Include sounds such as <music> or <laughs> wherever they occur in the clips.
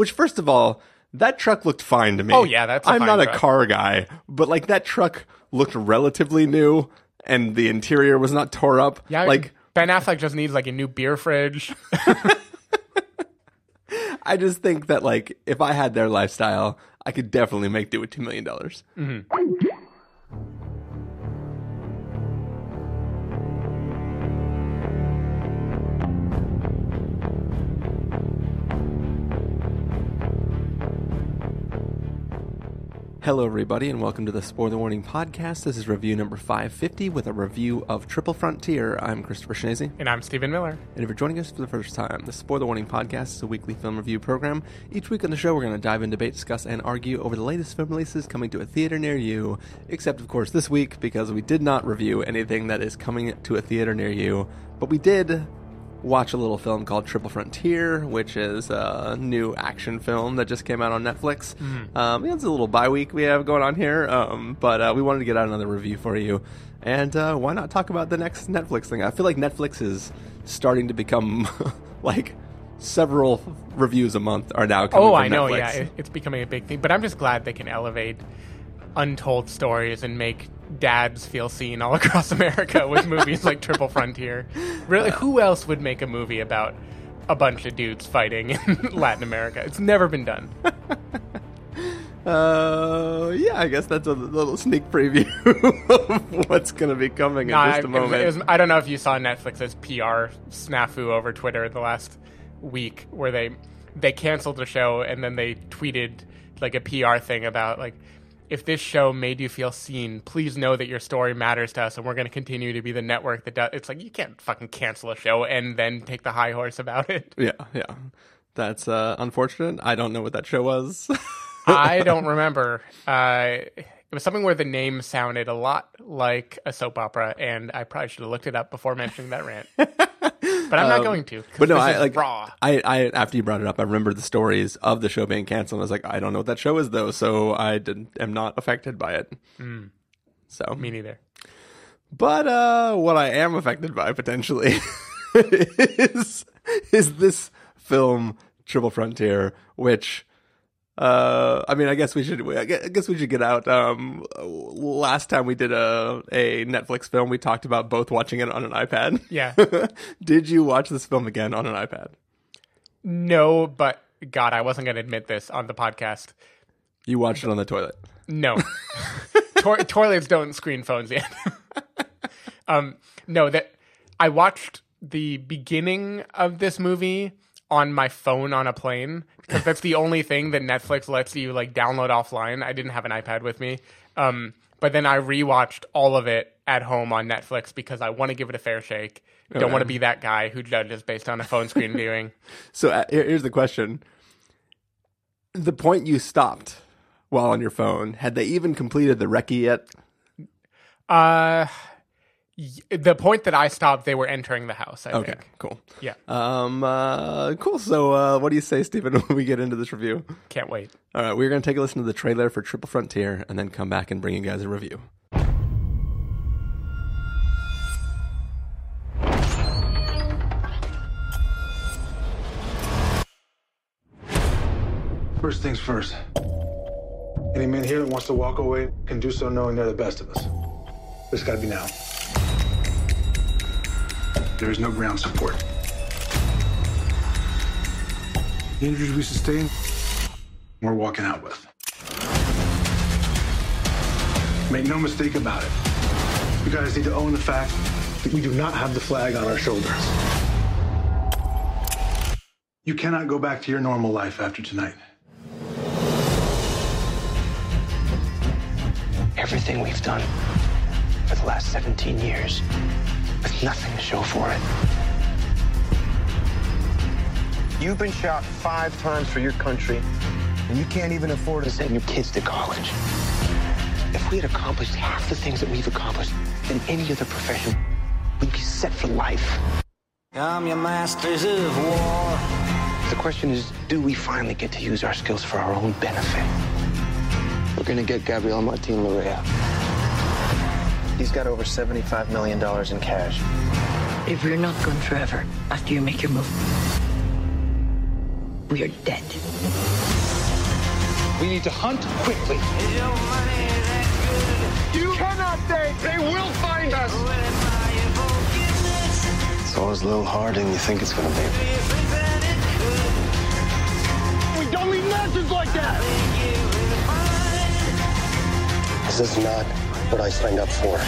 Which, first of all, that truck looked fine to me. Oh, yeah, that's a I'm not a car guy, but like that truck looked relatively new, and the interior was not tore up. Yeah, like Ben Affleck just needs like a new beer fridge. <laughs> I just think that like if I had their lifestyle, I could definitely make do with two million dollars. Mm-hmm. Hello, everybody, and welcome to the Spoiler Warning Podcast. This is review number 550 with a review of Triple Frontier. I'm Christopher Schnese. and I'm Stephen Miller. And if you're joining us for the first time, the Spoiler Warning Podcast is a weekly film review program. Each week on the show, we're going to dive in, debate, discuss, and argue over the latest film releases coming to a theater near you. Except, of course, this week, because we did not review anything that is coming to a theater near you. But we did watch a little film called Triple Frontier, which is a new action film that just came out on Netflix. Um, yeah, it's a little bye week we have going on here, um, but uh, we wanted to get out another review for you. And uh, why not talk about the next Netflix thing? I feel like Netflix is starting to become <laughs> like several reviews a month are now coming Oh, I know. Netflix. Yeah, it's becoming a big thing. But I'm just glad they can elevate untold stories and make dads feel seen all <laughs> across America with movies like Triple Frontier. Really, who else would make a movie about a bunch of dudes fighting in <laughs> Latin America? It's never been done. <laughs> Uh, yeah, I guess that's a little sneak preview of what's going to be coming in just I, a moment. it was- I don't know if you saw Netflix's PR snafu over Twitter the last week, where they they canceled the show and then they tweeted like a PR thing about like if this show made you feel seen, please know that your story matters to us, and we're going to continue to be the network that does. It's like you can't fucking cancel a show and then take the high horse about it. <laughs> Yeah, yeah. That's uh, unfortunate. I don't know what that show was. <laughs> I don't remember. Uh, it was something where the name sounded a lot like a soap opera, and I probably should have looked it up before mentioning that rant. <laughs> But I'm not going to. Um, but no, I like raw. I, I after you brought it up, I remembered the stories of the show being canceled. I was like, I don't know what that show is though, so I didn't, am not affected by it. So, Hmm. Me neither. but uh, what I am affected by potentially <laughs> is is this film Triple Frontier, which. Uh, I mean, I guess we should. I guess we should get out. Um, last time we did a a Netflix film, we talked about both watching it on an iPad. Yeah. <laughs> did you watch this film again on an iPad? No, but God, I wasn't going to admit this on the podcast. You watched it on the toilet. No. <laughs> to- toilets don't screen phones yet. <laughs> um, no, that I watched the beginning of this movie on my phone on a plane because that's the only thing that Netflix lets you like download offline. I didn't have an iPad with me. Um, but then I rewatched all of it at home on Netflix because I want to give it a fair shake. Don't want to be that guy who judges based on a phone screen viewing. <laughs> So uh, here's the question: the point you stopped while on your phone, had they even completed the recce yet? Uh, the point that I stopped, they were entering the house. I Okay, think. cool. Yeah, Um, uh, cool. So, uh, what do you say, Stephen, <laughs> when we get into this review? can't wait. All right, we're going to take a listen to the trailer for Triple Frontier and then come back and bring you guys a review. First things first. Any man here that wants to walk away can do so knowing they're the best of us. But it's gotta be now. There is no ground support. The injuries we sustain, we're walking out with. Make no mistake about it. You guys need to own the fact that we do not have the flag on our shoulders. You cannot go back to your normal life after tonight. everything we've done for the last 17 years with nothing to show for it. You've been shot five times for your country, and you can't even afford to Send your kids to college. If we had accomplished half the things that we've accomplished in any other profession, we'd be set for life. I'm your masters of war. The question is, do we finally get to use our skills for our own benefit? We're gonna get Gabriel Martin Lorea. He's got over $75 million in cash. If we're not gone forever after you make your move, we are dead. We need to hunt quickly. You cannot think they will find us. It's always a little harder than you think it's gonna be. We don't leave matches like that. This is not what I signed up for.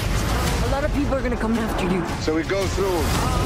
A lot of people are gonna come after you. So we go through.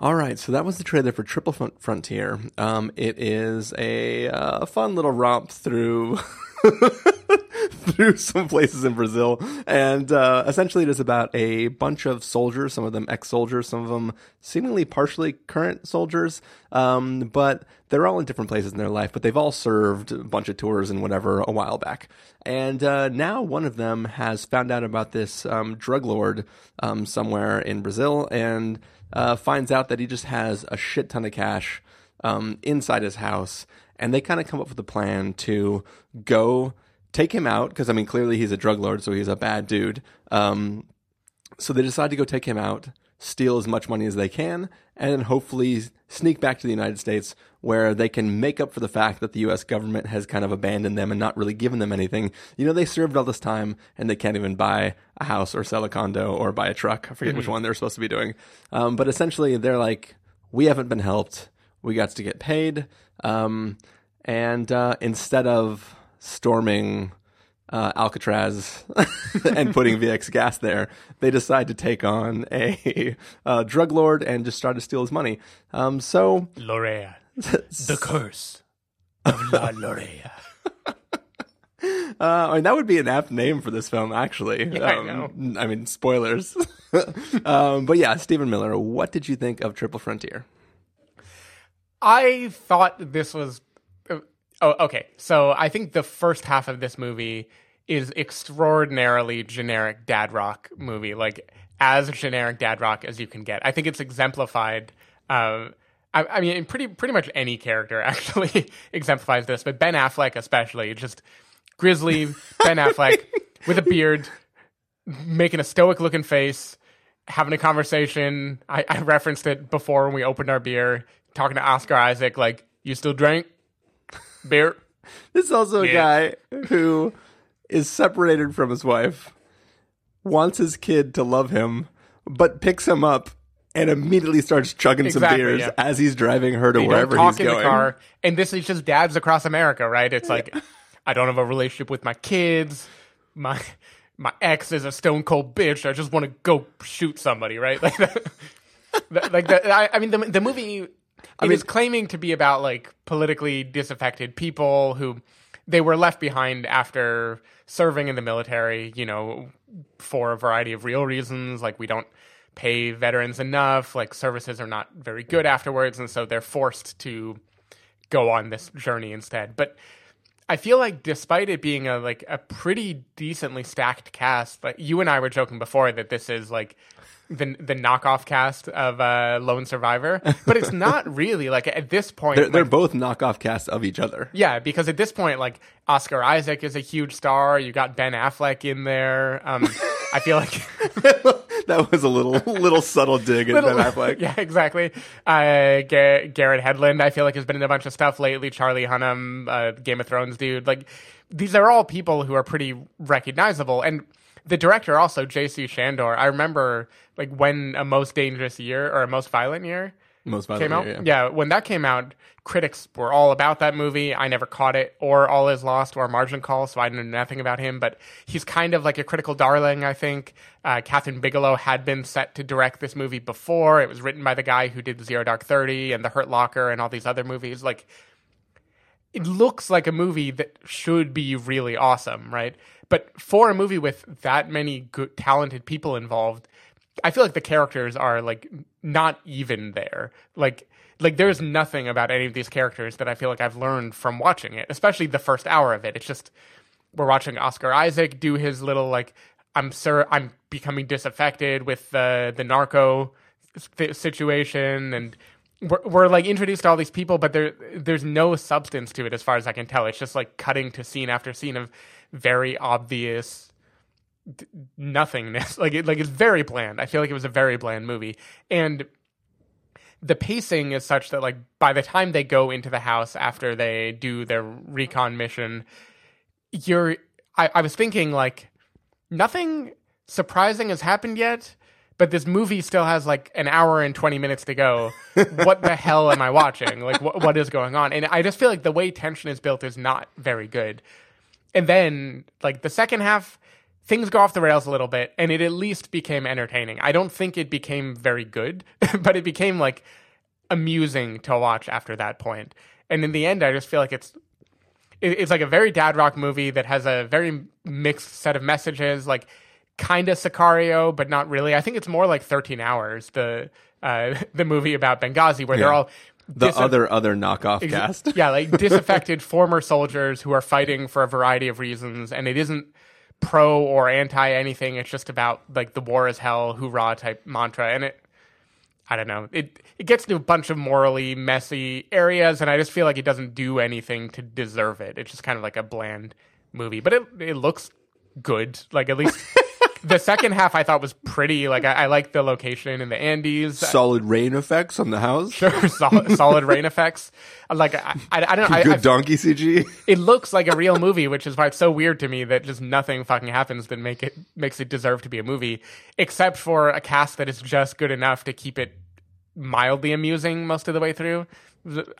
All right, so that was the trailer for Triple Frontier. Um, it is a uh, fun little romp through <laughs> <laughs> through some places in Brazil, and uh, essentially it is about a bunch of soldiers. Some of them ex-soldiers, some of them seemingly partially current soldiers, um, but they're all in different places in their life. But they've all served a bunch of tours and whatever a while back, and uh, now one of them has found out about this um, drug lord um, somewhere in Brazil, and uh, finds out that he just has a shit ton of cash um, inside his house, and they kind of come up with a plan to go take him out because I mean clearly he's a drug lord, so he's a bad dude. Um, so they decide to go take him out, steal as much money as they can, and hopefully sneak back to the United States where they can make up for the fact that the US government has kind of abandoned them and not really given them anything. You know, they served all this time and they can't even buy a house or sell a condo or buy a truck. I forget which one they're supposed to be doing. Um, but essentially, they're like, we haven't been helped. We got to get paid. Um, and uh, instead of storming uh, Alcatraz <laughs> and putting VX gas there, they decide to take on a uh, drug lord and just try to steal his money. Um, so Lorea. <laughs> the curse of La Lorea. <laughs> Uh, I mean, that would be an apt name for this film, actually. Yeah, I Um, I mean, spoilers. um, but yeah, Stephen Miller, what did you think of Triple Frontier? I thought this was. Oh, okay. So I think the first half of this movie is extraordinarily generic dad rock movie, like as generic dad rock as you can get. I think it's exemplified. Uh, I, I mean, pretty pretty much any character <laughs> actually exemplifies this, but Ben Affleck especially, just grizzly <laughs> Ben Affleck with a beard, making a stoic looking face, having a conversation. I, I referenced it before when we opened our beer, talking to Oscar Isaac, like, you still drink beer? <laughs> This is also a guy who is separated from his wife, wants his kid to love him, but picks him up and immediately starts chugging some beers yeah. as he's driving her to They wherever he's in going. the car. And this is just dads across America, right? It's like, <laughs> I don't have a relationship with my kids. My my ex is a stone cold bitch. I just want to go shoot somebody, right? <laughs> Like, that, like that. I, I mean, the the movie it mean- is claiming to be about like politically disaffected people who they were left behind after serving in the military. You know, for a variety of real reasons, like we don't pay veterans enough. Like services are not very good afterwards, and so they're forced to go on this journey instead. But I feel like despite it being a like a pretty decently stacked cast, like you and I were joking before that this is like the the knockoff cast of uh, Lone Survivor, but it's <laughs> not really. Like at this point, They're, they're both knockoff casts of each other. yeah, because at this point, like Oscar Isaac is a huge star. You got Ben Affleck in there. Um, I feel like <laughs> that was a little little subtle dig at Ben Affleck. <laughs> Yeah, exactly. Uh, Gar- Garrett Hedlund, I feel like has been in a bunch of stuff lately. Charlie Hunnam, uh, Game of Thrones dude. Like these are all people who are pretty recognizable. And the director also, J.C. Chandor. I remember like when a most dangerous year or a most violent year Most came violent out. year, yeah. when that came out, critics were all about that movie. I never caught it or All Is Lost or Margin Call, so I knew nothing about him. But he's kind of like a critical darling, I think. Uh, Kathryn Bigelow had been set to direct this movie before. It was written by the guy who did Zero Dark Thirty and The Hurt Locker and all these other movies. Like, it looks like a movie that should be really awesome, right? But for a movie with that many good, talented people involved, I feel like the characters are like not even there. Like, like there's nothing about any of these characters that I feel like I've learned from watching it, especially the first hour of it. It's just we're watching Oscar Isaac do his little like I'm sir I'm becoming disaffected with the the narco situation and we're, we're like introduced to all these people but there there's no substance to it as far as I can tell it's just like cutting to scene after scene of very obvious d- nothingness. <laughs> Like it, like it's very bland. I feel like it was a very bland movie, and the pacing is such that like by the time they go into the house after they do their recon mission, you're. I, I was thinking like nothing surprising has happened yet. But this movie still has like an hour and 20 minutes to go. <laughs> what the hell am I watching? Like, what, what is going on? And I just feel like the way tension is built is not very good and then like the second half things go off the rails a little bit and it at least became entertaining. I don't think it became very good <laughs> but it became like amusing to watch after that point. And in the end i just feel like it's it's like a very dad rock movie that has a very mixed set of messages like kind of sicario but not really. I think it's more like 13 hours the uh <laughs> the movie about benghazi where they're all The dis- other other knockoff Ex- cast. yeah, like <laughs> disaffected former soldiers who are fighting for a variety of reasons, and it isn't pro or anti anything. It's just about like the war is hell, hoorah type mantra, and it. I don't know. It it gets to a bunch of morally messy areas, and I just feel like it doesn't do anything to deserve it. It's just kind of like a bland movie, but it it looks good. Like at least the second half I thought was pretty. Like I, I like the location in the Andes. Solid rain effects on the house. Sure, solid, solid rain effects. Like I, I, I don't know. Good I- donkey CG. it looks like a real movie, which is why it's so weird to me that just nothing fucking happens that make it makes it deserve to be a movie, except for a cast that is just good enough to keep it mildly amusing most of the way through.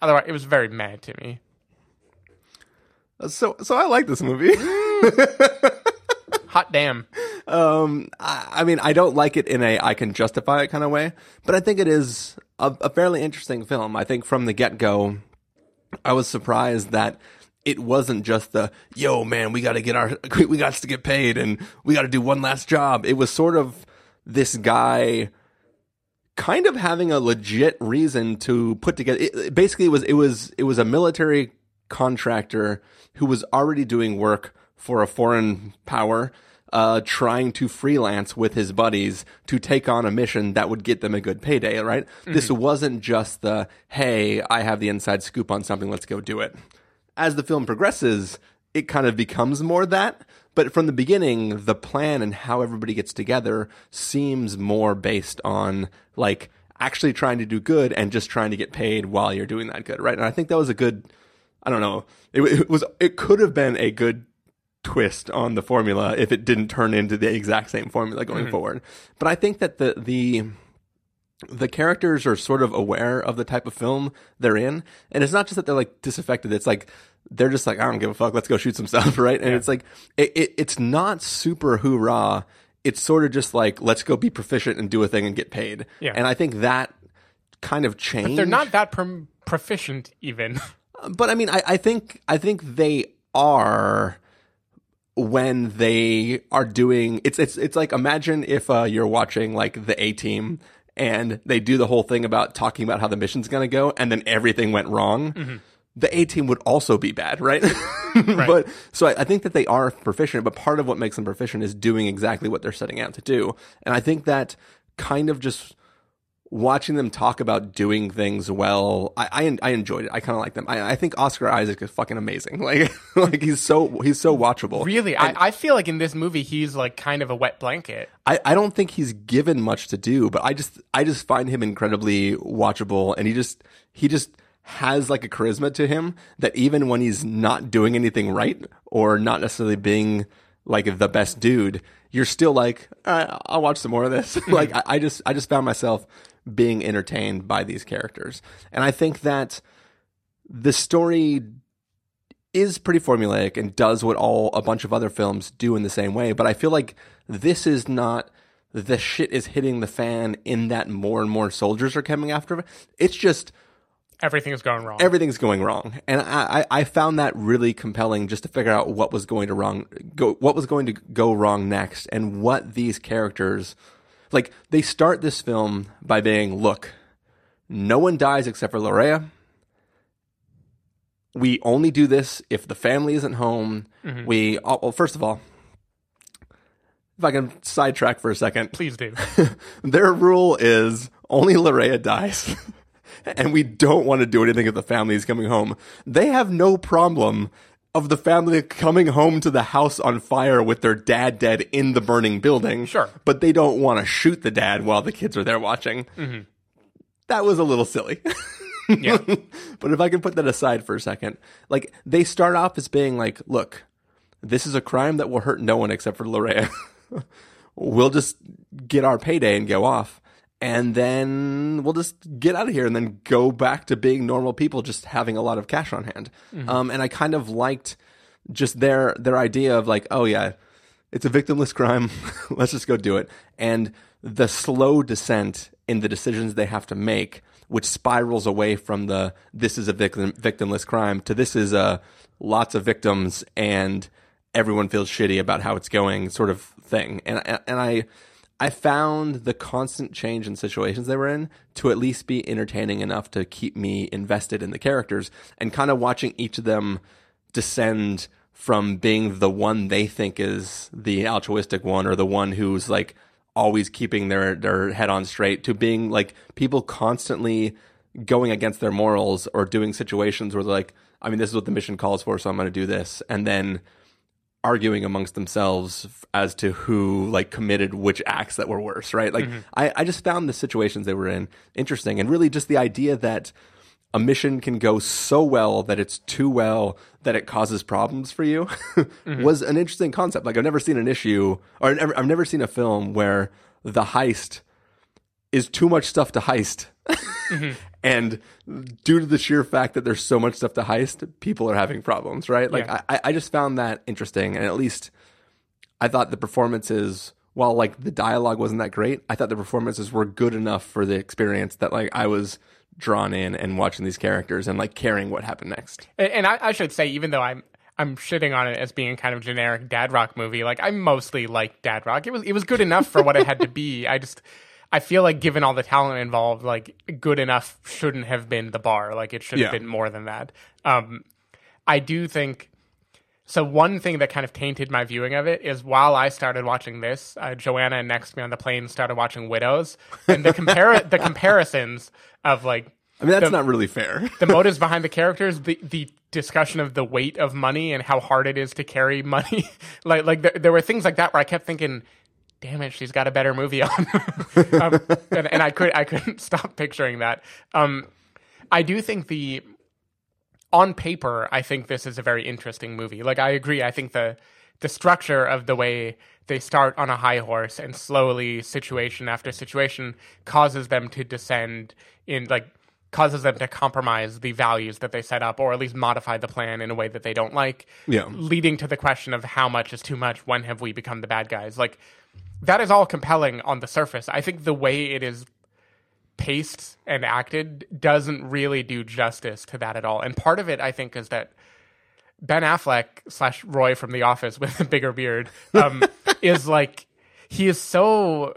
Otherwise, it was very mad to me. So so I like this movie. Mm. <laughs> Hot damn! Um, I, I mean, I don't like it in a I can justify it kind of way, but I think it is a, a fairly interesting film. I think from the get go, I was surprised that it wasn't just the yo man, we got to get our <laughs> we got to get paid and we got to do one last job. It was sort of this guy kind of having a legit reason to put together. It, it- basically, it was it was it was a military contractor who was already doing work for a foreign power, uh, trying to freelance with his buddies to take on a mission that would get them a good payday. Right? This wasn't just the hey, I have the inside scoop on something. Let's go do it. As the film progresses, it kind of becomes more that. But from the beginning, the plan and how everybody gets together seems more based on like actually trying to do good and just trying to get paid while you're doing that good, right? And I think that was a good. I don't know. It, it was. It could have been a good twist on the formula if it didn't turn into the exact same formula going mm-hmm. forward. But I think that the the the characters are sort of aware of the type of film they're in, and it's not just that they're like disaffected. It's like they're just like I don't give a fuck. Let's go shoot some stuff, <laughs> right? And it's like it, it it's not super hoorah. It's sort of just like let's go be proficient and do a thing and get paid. Yeah. And I think that kind of changed. They're not that prom- proficient even. <laughs> but I mean, I, I think I think they are when they are doing it's it's it's like imagine if uh, you're watching like the A team and they do the whole thing about talking about how the mission's going to go and then everything went wrong. The A team would also be bad, <laughs> right? But so I, I think that they are proficient, but part of what makes them proficient is doing exactly what they're setting out to do. And I think that kind of just watching them talk about doing things well, I I, I enjoyed it. I kind of like them. I, I think Oscar Isaac is fucking amazing. <laughs> Like like he's so he's so watchable. Really, I, I feel like in this movie he's like kind of a wet blanket. I, I don't think he's given much to do, but I just I just find him incredibly watchable, and he just he just has like a charisma to him that even when he's not doing anything right or not necessarily being like the best dude, you're still like, right, I'll watch some more of this. <laughs> like mm-hmm. I, I just I just found myself being entertained by these characters, and I think that the story is pretty formulaic and does what all a bunch of other films do in the same way. But I feel like this is not the shit is hitting the fan in that more and more soldiers are coming after it. It's just Everything is going wrong. everything's going wrong, and I, I I found that really compelling just to figure out what was going to wrong go what was going to go wrong next, and what these characters like. They start this film by being, look, no one dies except for Lorea we only do this if the family isn't home. Mm-hmm. We oh, well, first of all, if I can sidetrack for a second, Please do. <laughs> their rule is only Lorea dies, <laughs> and we don't want to do anything if the family is coming home. They have no problem of the family coming home to the house on fire with their dad dead in the burning building. Sure. But they don't want to shoot the dad while the kids are there watching. Mm-hmm. That was a little silly. <laughs> Yeah. but if I can put that aside for a second, like they start off as being like, look, this is a crime that will hurt no one except for Lorea. <laughs> we'll just get our payday and go off. And then we'll just get out of here and then go back to being normal people, just having a lot of cash on hand. Um, and I kind of liked just their their idea of like, oh yeah, it's a victimless crime. <laughs> Let's just go do it. And the slow descent in the decisions they have to make, which spirals away from the this is a victim victimless crime to this is a lots of victims and everyone feels shitty about how it's going sort of thing. And and I I found the constant change in situations they were in to at least be entertaining enough to keep me invested in the characters and kind of watching each of them descend from being the one they think is the altruistic one or the one who's like always keeping their their head on straight to being like people constantly going against their morals or doing situations where they're like I mean this is what the mission calls for so I'm going to do this. And then arguing amongst themselves as to who like committed which acts that were worse, right? Like mm-hmm. I, I just found the situations they were in interesting and really just the idea that a mission can go so well that it's too well that it causes problems for you <laughs> mm-hmm. was an interesting concept. Like I've never seen an issue or I've never, I've never seen a film where the heist is too much stuff to heist. Mm-hmm. <laughs> And due to the sheer fact that there's so much stuff to heist, people are having problems, right? Like Yeah. I, I just found that interesting, and at least I thought the performances, while like the dialogue wasn't that great, I thought the performances were good enough for the experience that like I was drawn in and watching these characters and like caring what happened next. And, and I, I should say, even though I'm I'm shitting on it as being kind of generic dad rock movie, like I mostly like dad rock. It was it was good enough for what it had to be. I just I feel like given all the talent involved, like good enough shouldn't have been the bar. Like it should have Yeah. been more than that. Um, I do think. So one thing that kind of tainted my viewing of it is while I started watching this, uh, Joanna next to me on the plane started watching Widows, and the compare the comparisons of like I mean, that's The- not really fair. <laughs> the motives behind the characters, the the discussion of the weight of money and how hard it is to carry money. <laughs> like like there, there were things like that where I kept thinking, "Damn it, she's got a better movie on," <laughs> um, and, and I could I couldn't <laughs> stop picturing that. Um, I do think the on paper, I think this is a very interesting movie. Like I agree, I think the the structure of the way they start on a high horse and slowly situation after situation causes them to descend in like causes them to compromise the values that they set up or at least modify the plan in a way that they don't like Yeah. leading to the question of how much is too much when have we become the bad guys like that is all compelling on the surface i think the way it is paced and acted doesn't really do justice to that at all. And part of it, I think, is that Ben Affleck slash Roy from The Office with a bigger beard um, <laughs> is like he is so.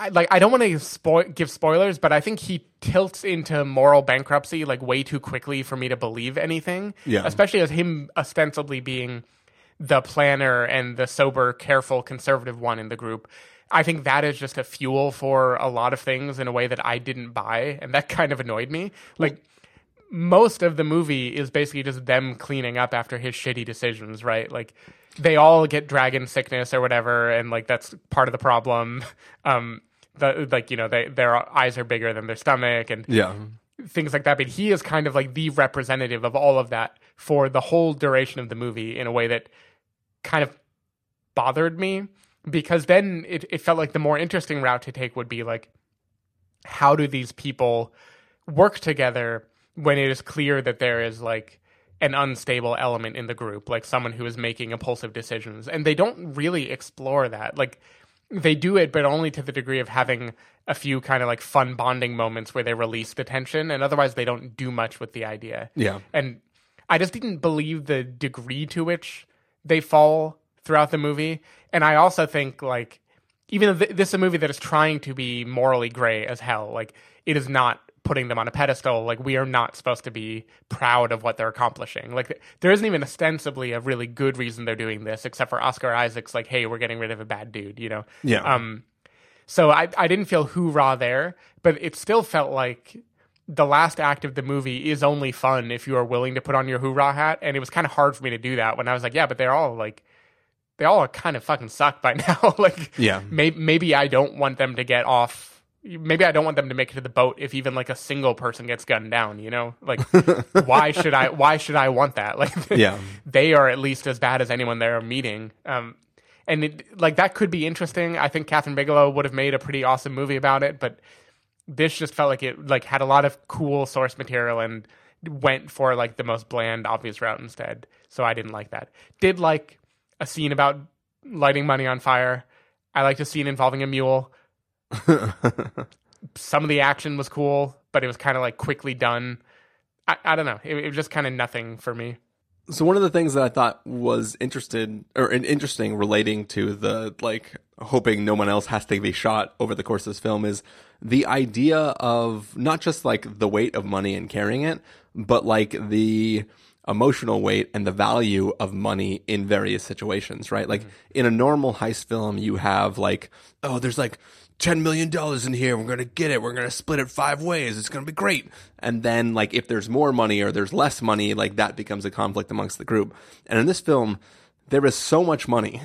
I, like I don't want to spoil give spoilers, but I think he tilts into moral bankruptcy like way too quickly for me to believe anything. Yeah. especially as him ostensibly being the planner and the sober, careful, conservative one in the group. I think that is just a fuel for a lot of things in a way that I didn't buy, and that <laughs> kind of annoyed me. Like most of the movie is basically just them cleaning up after his shitty decisions, right? Like they all get dragon sickness or whatever, and like that's part of the problem. <laughs> Um, the, like you know, they, their eyes are bigger than their stomach, and Yeah. things like that. But he is kind of like the representative of all of that for the whole duration of the movie in a way that kind of bothered me because then it, it felt like the more interesting route to take would be like, how do these people work together when it is clear that there is like an unstable element in the group, like someone who is making impulsive decisions? And they don't really explore that. Like, they do it, but only to the degree of having a few kind of like fun bonding moments where they release the tension, and otherwise they don't do much with the idea. Yeah. And I just didn't believe the degree to which they fall throughout the movie. And I also think like even though th- this is a movie that is trying to be morally gray as hell, like it is not putting them on a pedestal. Like we are not supposed to be proud of what they're accomplishing. Like there isn't even ostensibly a really good reason they're doing this, except for Oscar Isaac's like, hey, we're getting rid of a bad dude, you know? Yeah. Um, so I I didn't feel hoorah there, but it still felt like the last act of the movie is only fun if you are willing to put on your hoorah hat. And it was kind of hard for me to do that when I was like, yeah, but they're all like, they all kind of fucking suck by <laughs> now. like, Yeah. maybe, maybe I don't want them to get off. Maybe I don't want them to make it to the boat if even like a single person gets gunned down. You know, like <laughs> why should I? Why should I want that? <laughs> Like, Yeah. they are at least as bad as anyone they're meeting. Um, and it, like that could be interesting. I think Kathryn Bigelow would have made a pretty awesome movie about it, but this just felt like it like had a lot of cool source material and went for like the most bland, obvious route instead. So I didn't like that. Did like a scene about lighting money on fire. I liked a scene involving a mule. <laughs> Some of the action was cool, but it was kind of like quickly done. I, I don't know. It, it was just kind of nothing for me. So one of the things that I thought was interested or interesting relating to the like hoping no one else has to be shot over the course of this film is the idea of not just like the weight of money and carrying it, but like the emotional weight and the value of money in various situations, right? Like mm-hmm. in a normal heist film, you have like, oh, there's like $10 million in here. We're going to get it. We're going to split it five ways. It's going to be great. And then, like, if there's more money or there's less money, like, that becomes a conflict amongst the group. And in this film, there is so much money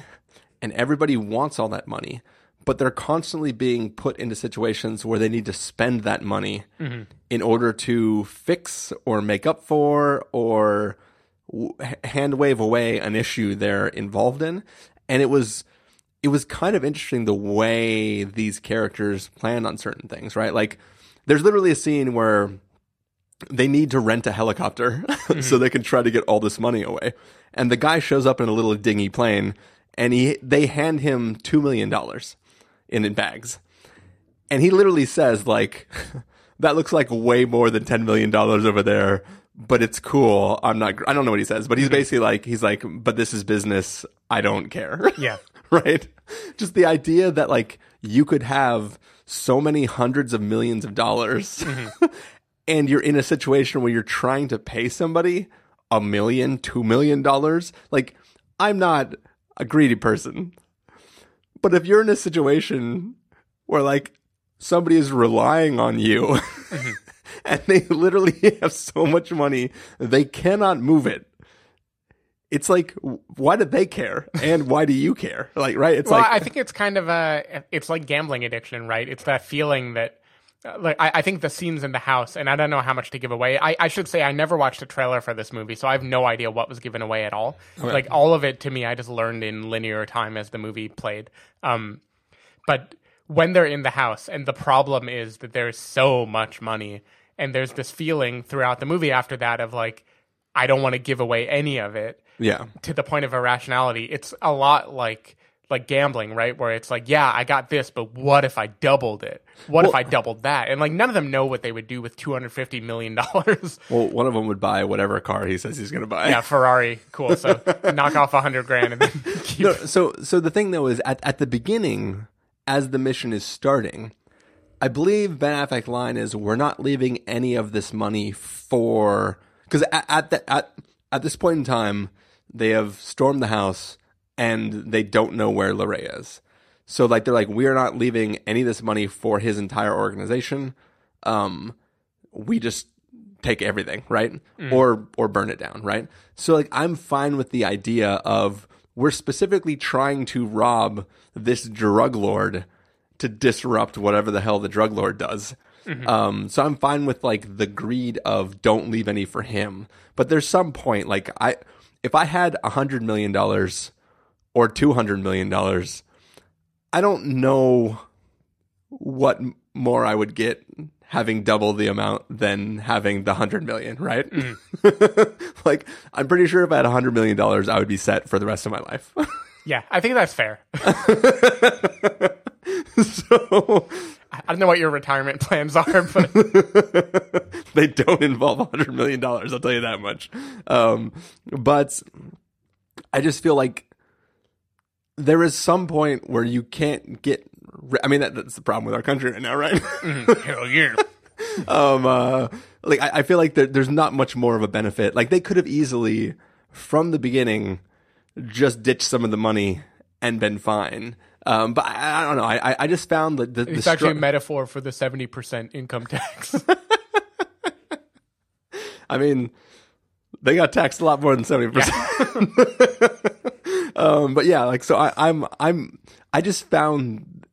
and everybody wants all that money, but they're constantly being put into situations where they need to spend that money mm-hmm. in order to fix or make up for or w- hand wave away an issue they're involved in. And it was, it was kind of interesting the way these characters plan on certain things, right? Like, there's literally a scene where they need to rent a helicopter <laughs> so mm-hmm. they can try to get all this money away. And the guy shows up in a little dingy plane and he they hand him 2 million dollars in, in bags. And he literally says like <laughs> that looks like way more than 10 million dollars over there, but it's cool. I'm not I don't know what he says, but he's mm-hmm. basically like he's like but this is business. I don't care. Yeah. <laughs> right? <laughs> Just the idea that like you could have so many hundreds of millions of dollars <laughs> and you're in a situation where you're trying to pay somebody a million, two million dollars. Like, I'm not a greedy person. But if you're in a situation where like somebody is relying on you <laughs> mm-hmm. and they literally have so much money, they cannot move it. It's like, why do they care? And why do you care? Like, right? It's Well, like, I think it's kind of a it's like gambling addiction, right? It's that feeling that uh, like I, I think the scenes in the house, and I don't know how much to give away. I, I should say I never watched a trailer for this movie, so I have no idea what was given away at all. Like all of it to me, I just learned in linear time as the movie played. Um, but when they're in the house, and the problem is that there's so much money, and there's this feeling throughout the movie after that of like I don't want to give away any of it yeah. to the point of irrationality. It's a lot like like gambling, right? Where it's like, yeah, I got this, but what if I doubled it? What if I doubled that? And like none of them know what they would do with two hundred fifty million dollars. <laughs> Well, one of them would buy whatever car he says he's going to buy. yeah, Ferrari, cool. So <laughs> knock off a hundred grand and then keep. No, so so the thing though is at at the beginning, as the mission is starting, I believe Ben Affleck line is we're not leaving any of this money for because at at, the, at at this point in time they have stormed the house and they don't know where Lorea is. So like they're like we're not leaving any of this money for his entire organization. Um, we just take everything, right? Or or burn it down, right? So like I'm fine with the idea of we're specifically trying to rob this drug lord to disrupt whatever the hell the drug lord does. Um, so I'm fine with like the greed of don't leave any for him. But there's some point like I if I had a hundred million dollars or two hundred million dollars, I don't know what more I would get having double the amount than having the hundred million, right? Mm. <laughs> like, I'm pretty sure if I had a hundred million dollars, I would be set for the rest of my life. <laughs> Yeah, I think that's fair. <laughs> so I don't know what your retirement <laughs> plans are, but <laughs> they don't involve a hundred million dollars. I'll tell you that much. Um, but I just feel like there is some point where you can't get. ri- I mean, that, that's the problem with our country right now, right? <laughs> hell yeah. um uh like I, I feel like there, there's not much more of a benefit like they could have easily from the beginning just ditched some of the money and been fine um but i, I don't know i I- just found that the, the It's actually a metaphor for the seventy percent income tax. <laughs> <laughs> I mean, they got taxed a lot more than seventy percent. <laughs> um, but yeah, like so, I, I'm I'm I just found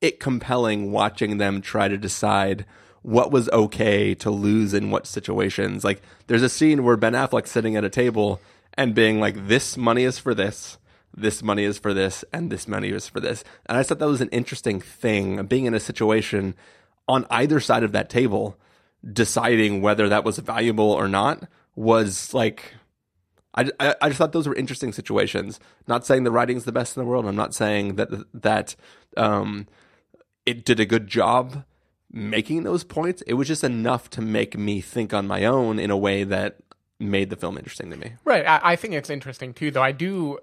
it compelling watching them try to decide what was okay to lose in what situations. Like, there's a scene where Ben Affleck's sitting at a table and being like, "This money is for this." This money is for this, and this money is for this. And I thought that was an interesting thing, being in a situation on either side of that table, deciding whether that was valuable or not was like I, I, just thought those were interesting situations. Not saying the writing's the best in the world. I'm not saying that that um, it did a good job making those points. It was just enough to make me think on my own in a way that made the film interesting to me. Right. I, I think it's interesting too, though. I do.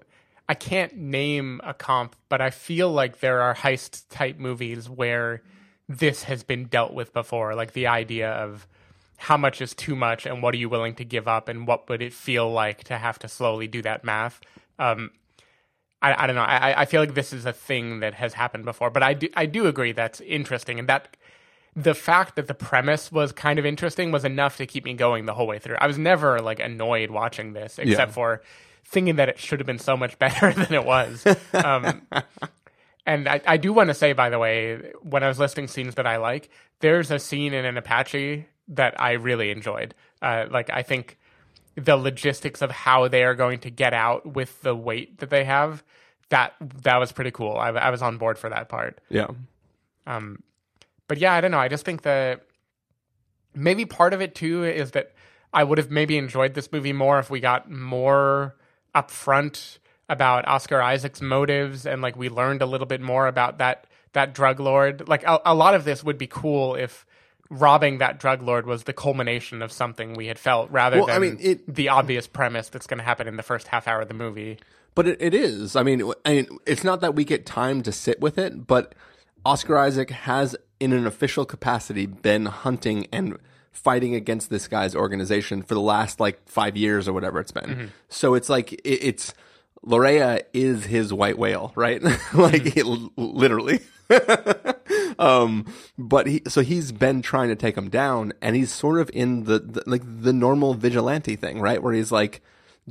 I can't name a comp, but I feel like there are heist type movies where this has been dealt with before, like the idea of how much is too much and what are you willing to give up and what would it feel like to have to slowly do that math. Um, I, I don't know. I, I feel like this is a thing that has happened before, but I do I do agree that's interesting and that the fact that the premise was kind of interesting was enough to keep me going the whole way through. I was never like annoyed watching this, except Yeah. for thinking that it should have been so much <laughs> better than it was. Um, <laughs> and I, I do want to say, by the way, when I was listing scenes that I like, there's a scene in an Apache that I really enjoyed. Uh, like, I think the logistics of how they are going to get out with the weight that they have that that was pretty cool. I, I was on board for that part. Yeah. Um, but yeah, I don't know. I just think that maybe part of it too is that I would have maybe enjoyed this movie more if we got more upfront about Oscar Isaac's motives and like we learned a little bit more about that that drug lord. Like a, a lot of this would be cool if robbing that drug lord was the culmination of something we had felt rather Well, than I mean, it- the obvious premise that's going to happen in the first half hour of the movie. But it, it is. I mean, I mean, it's not that we get time to sit with it, but Oscar Isaac has, in an official capacity, been hunting and fighting against this guy's organization for the last like five years or whatever it's been. So it's like it, it's Lorea is his white whale, right? <laughs> like it, literally. <laughs> um, but he so he's been trying to take him down, and he's sort of in the, the like the normal vigilante thing, right? Where he's like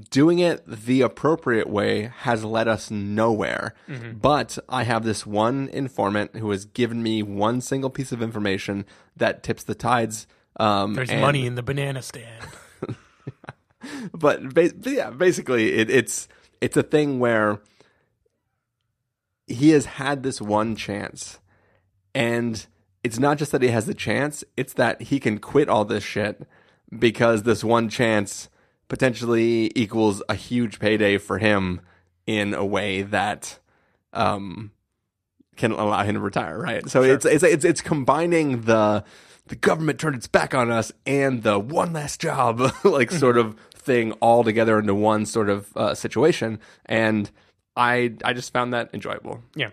doing it the appropriate way has led us nowhere. But I have this one informant who has given me one single piece of information that tips the tides. Um, There's and- money in the banana stand. <laughs> but, ba- but yeah, basically, it, it's it's a thing where he has had this one chance, and it's not just that he has the chance; it's that he can quit all this shit because this one chance potentially equals a huge payday for him in a way that um can allow him to retire, right? So it's it's it's it's combining the the government turned its back on us and the one last job <laughs> like sort of thing all together into one sort of uh, situation, and I I just found that enjoyable. Yeah.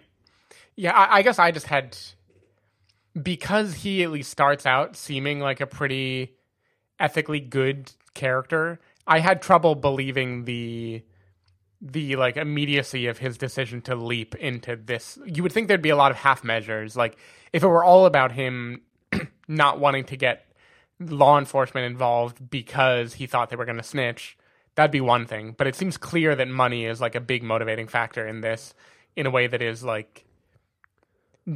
Yeah, I, I guess I just had because he at least starts out seeming like a pretty ethically good character. I had trouble believing the the like immediacy of his decision to leap into this. You would think there'd be a lot of half measures. Like if it were all about him <clears throat> not wanting to get law enforcement involved because he thought they were going to snitch, that'd be one thing. But it seems clear that money is like a big motivating factor in this in a way that is like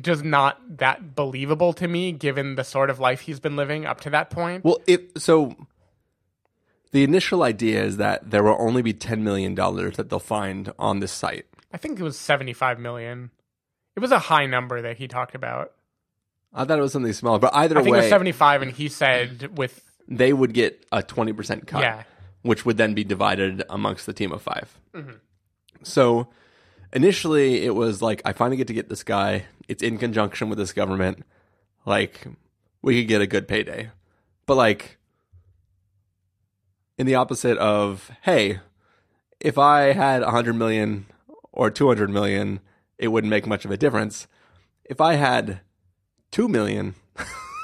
just not that believable to me given the sort of life he's been living up to that point. Well, it so the initial idea is that there will only be ten million dollars that they'll find on this site. I think it was 75 million. It was a high number that he talked about. I thought it was something smaller, but either I think it way, was 75 and he said with they would get a twenty percent cut, Yeah. which would then be divided amongst the team of 5 Mm-hmm. So initially, it was like I finally get to get this guy. It's in conjunction with this government. Like we could get a good payday, but like in the opposite of hey, if I had a hundred million or two hundred million, it wouldn't make much of a difference. If I had two million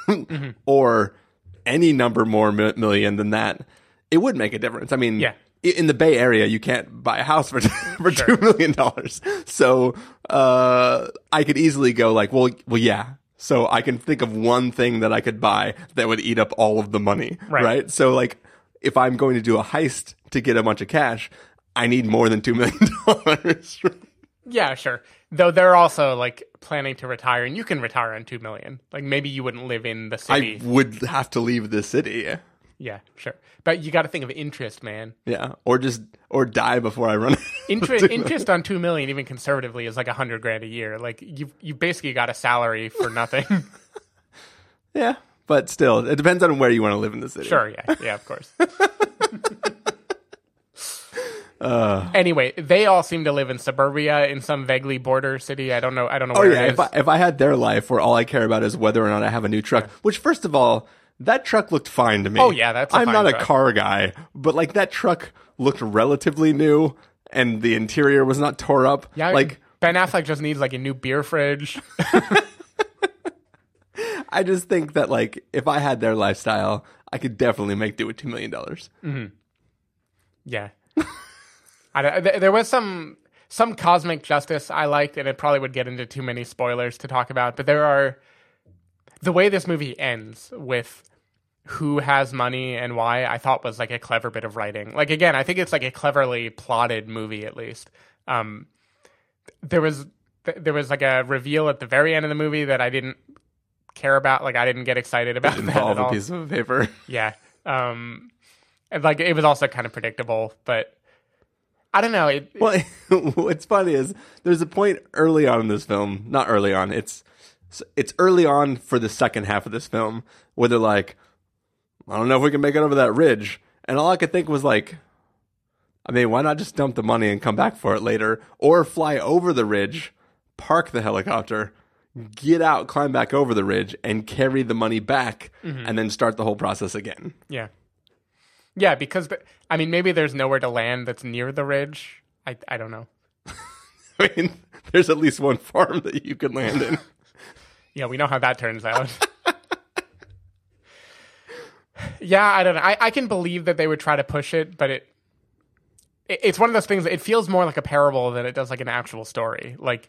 <laughs> or any number more mi- million than that, it would make a difference. I mean, Yeah. in the Bay Area, you can't buy a house for <laughs> for two million dollars. So uh, I could easily go like, well, well, yeah. So I can think of one thing that I could buy that would eat up all of the money, Right. right? So like, if I'm going to do a heist to get a bunch of cash, I need more than two million <laughs> dollars. Yeah, sure. Though they're also like planning to retire, and you can retire on two million. Like maybe you wouldn't live in the city. I would have to leave the city. yeah, sure. But you got to think of interest, man. Yeah, or just or die before I run. Interest interest on two million, even conservatively, is like a hundred grand a year. Like you you basically got a salary for nothing. <laughs> yeah, but still, it depends on where you want to live in the city. sure, yeah, yeah, of course. <laughs> Uh. anyway, they all seem to live in suburbia in some vaguely border city. I don't know. I don't know Oh where yeah, it is. if I, if I had their life where all I care about is whether or not I have a new truck, which first of all, that truck looked fine to me. Oh, yeah, that's I'm not a car guy, but like that truck looked relatively new, and the interior was not tore up. yeah, like Ben Affleck just needs like a new beer fridge. <laughs> I just think that like if I had their lifestyle, I could definitely make do with two million dollars. Yeah. <laughs> I, don't- th- there was some some cosmic justice I liked, and it probably would get into too many spoilers to talk about. But there are the way this movie ends with who has money and why. I thought was like a clever bit of writing. Like again, I think it's like a cleverly plotted movie at least. Um, there was there was like a reveal at the very end of the movie that I didn't care about. Like I didn't get excited about <laughs> that Involve at a all. piece of paper. <laughs> Yeah. Um, and like it was also kind of predictable, but I don't know. It, Well, <laughs> what's funny is there's a point early on in this film, not early on, it's it's early on for the second half of this film where they're like, I don't know if we can make it over that ridge. And all I could think was like, I mean, why not just dump the money and come back for it later? Or fly over the ridge, park the helicopter, get out, climb back over the ridge, and carry the money back, mm-hmm. and then start the whole process again. yeah. Yeah, because the, I mean, maybe there's nowhere to land that's near the ridge. I I don't know. <laughs> I mean, there's at least one farm that you could land in. <laughs> Yeah, we know how that turns out. <laughs> yeah, I don't know. I, I can believe that they would try to push it, but it, it it's one of those things. It feels more like a parable than it does like an actual story. Like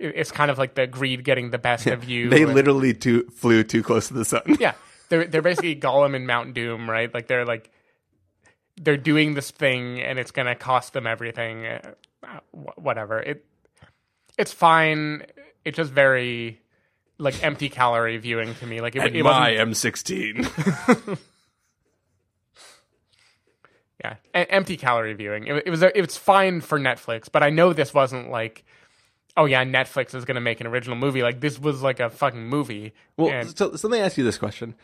it's kind of like the greed getting the best of you. They and- literally too, flew too close to the sun. <laughs> yeah, they're they're basically Gollum and Mount Doom, right? Like they're like they're doing this thing and it's gonna cost them everything. Uh, whatever. It it's fine. It's just very like empty calorie viewing to me. Like it, And it my M16. <laughs> yeah, e- empty calorie viewing. It, it was it was fine for Netflix, but I know this wasn't like. Oh yeah, Netflix is gonna make an original movie. Like this was like a fucking movie. well, And- so, so let me ask you this question.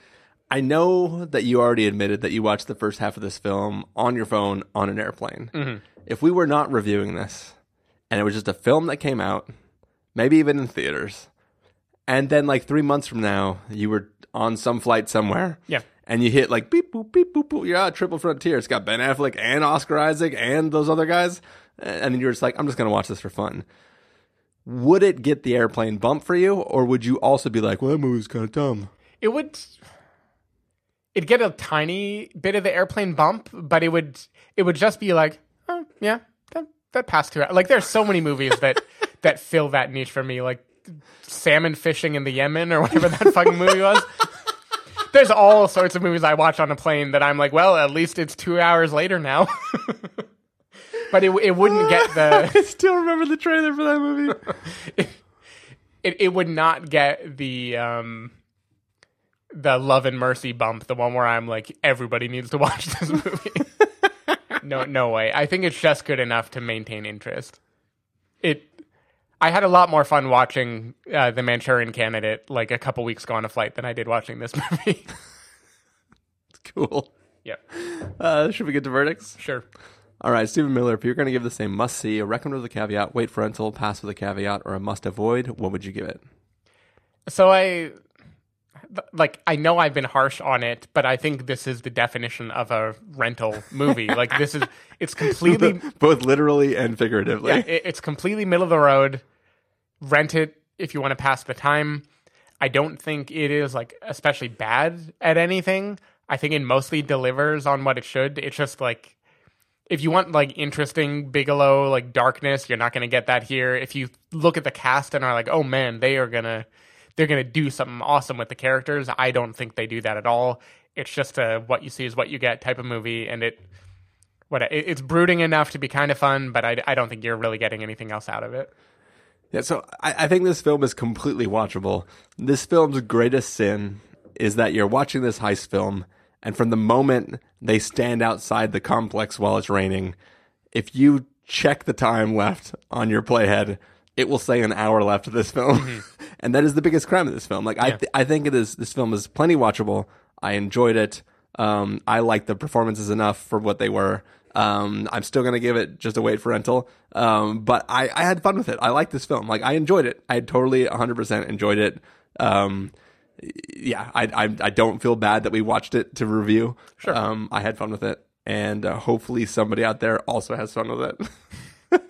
I know that you already admitted that you watched the first half of this film on your phone on an airplane. Mm-hmm. If we were not reviewing this and it was just a film that came out, maybe even in theaters, and then like three months from now, you were on some flight somewhere. Yeah. And you hit like beep boop beep boop boop. You're out Triple Frontier. It's got Ben Affleck and Oscar Isaac and those other guys. And then you're just like, I'm just gonna watch this for fun. Would it get the airplane bump for you, or would you also be like, well, that movie's kind of dumb? it would it'd get a tiny bit of the airplane bump, but it would it would just be like, oh yeah, that that passed through. Like there's so many movies that <laughs> that fill that niche for me, like salmon fishing in the Yemen or whatever that fucking movie was. <laughs> There's all sorts of movies I watch on a plane that I'm like, well, at least it's two hours later now. <laughs> but it it wouldn't get the <laughs> I still remember the trailer for that movie. <laughs> it, it would not get the um the love and mercy bump the one where i'm like everybody needs to <laughs> watch this movie no no way i think it's just good enough to maintain interest it i had a lot more fun watching uh, the manchurian candidate like a couple weeks ago on a flight than i did watching this movie It's cool. yep Uh, should we get to verdicts? sure All right, Stephen Miller. If you're going to give this a must see, a recommend with a caveat, wait for rental, pass with a caveat, or a must avoid, what would you give it? so i like i know i've been harsh on it but i think this is the definition of a rental movie like this is <laughs> it's completely Both literally and figuratively. Yeah, it, it's completely middle of the road. Rent it if you want to pass the time. I don't think it is like especially bad at anything. I think it mostly delivers on what it should. It's just like if you want like interesting Bigelow like darkness, you're not going to get that here. If you look at the cast and are like, "Oh man, they are going to they're going to do something awesome with the characters. I don't think they do that at all. It's just a what you see is what you get type of movie, and it what it, it's brooding enough to be kind of fun, but I, I don't think you're really getting anything else out of it. Yeah, so I, I think this film is completely watchable. This film's greatest sin is that you're watching this heist film, and from the moment they stand outside the complex while it's raining, if you check the time left on your playhead, it will say an hour left of this film, <laughs> and that is the biggest crime of this film. Like I, th- I think it is. This film is plenty watchable. I enjoyed it. Um, I liked the performances enough for what they were. Um, I'm still gonna give it just a wait for rental. Um, but I, I had fun with it. I liked this film. Like I enjoyed it. I totally 100% enjoyed it. Um, yeah, I, I I don't feel bad that we watched it to review. Sure. Um, I had fun with it, and uh, hopefully somebody out there also has fun with it.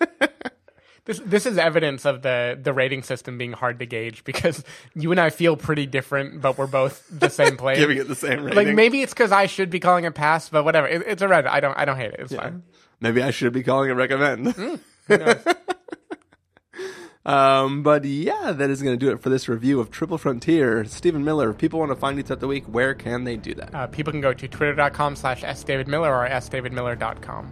This this is evidence of the the rating system being hard to gauge because you and I feel pretty different, but we're both the same <laughs> place. Giving it the same rating. Like maybe it's because I should be calling it pass, but whatever. It, it's a red. I don't I don't hate it. It's fine. Maybe I should be calling it recommend. Knows? <laughs> Um, but yeah, that is going to do it for this review of Triple Frontier. Stephen Miller, if people want to find you throughout the week, where can they do that? uh, people can go to twitter.com slash sdavidmiller or sdavidmiller.com.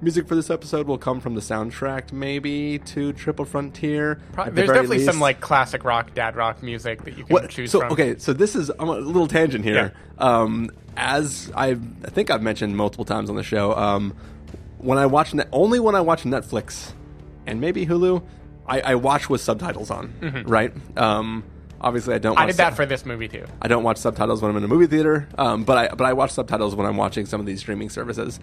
Music for this episode will come from the soundtrack, maybe, to Triple Frontier. Pro- At the There's definitely some like classic rock, dad rock music that you can What, choose so from. okay, so this is I'm a little tangent here. Um, as I, I think I've mentioned multiple times on the show, um, when I watch net, only when I watch Netflix and maybe Hulu, I, I watch with subtitles on. Right? Um, obviously, I don't. Mm-hmm. I did that sub- for this movie too. I don't watch subtitles when I'm in a movie theater, um, but I but I watch subtitles when I'm watching some of these streaming services.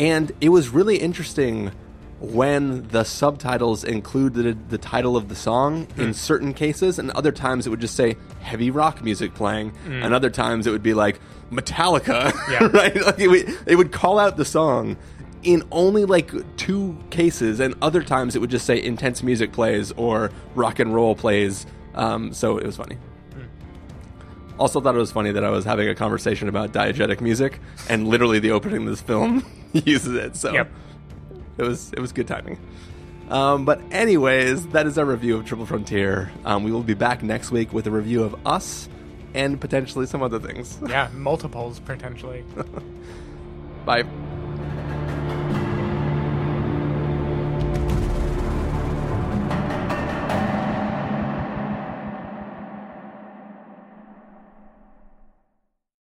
And it was really interesting when the subtitles included the title of the song Hmm. in certain cases, and other times it would just say heavy rock music playing, Hmm. and other times it would be like Metallica, Yeah. <laughs> right? Like it would, it would call out the song. In only like two cases, and other times it would just say intense music plays or rock and roll plays. Um, so it was funny. Also, thought it was funny that I was having a conversation about diegetic music, and literally the opening of this film <laughs> <laughs> uses it. So Yep. it was it was good timing. Um, but anyways, that is our review of Triple Frontier. Um, we will be back next week with a review of Us and potentially some other things. Yeah, multiples potentially. <laughs> Bye.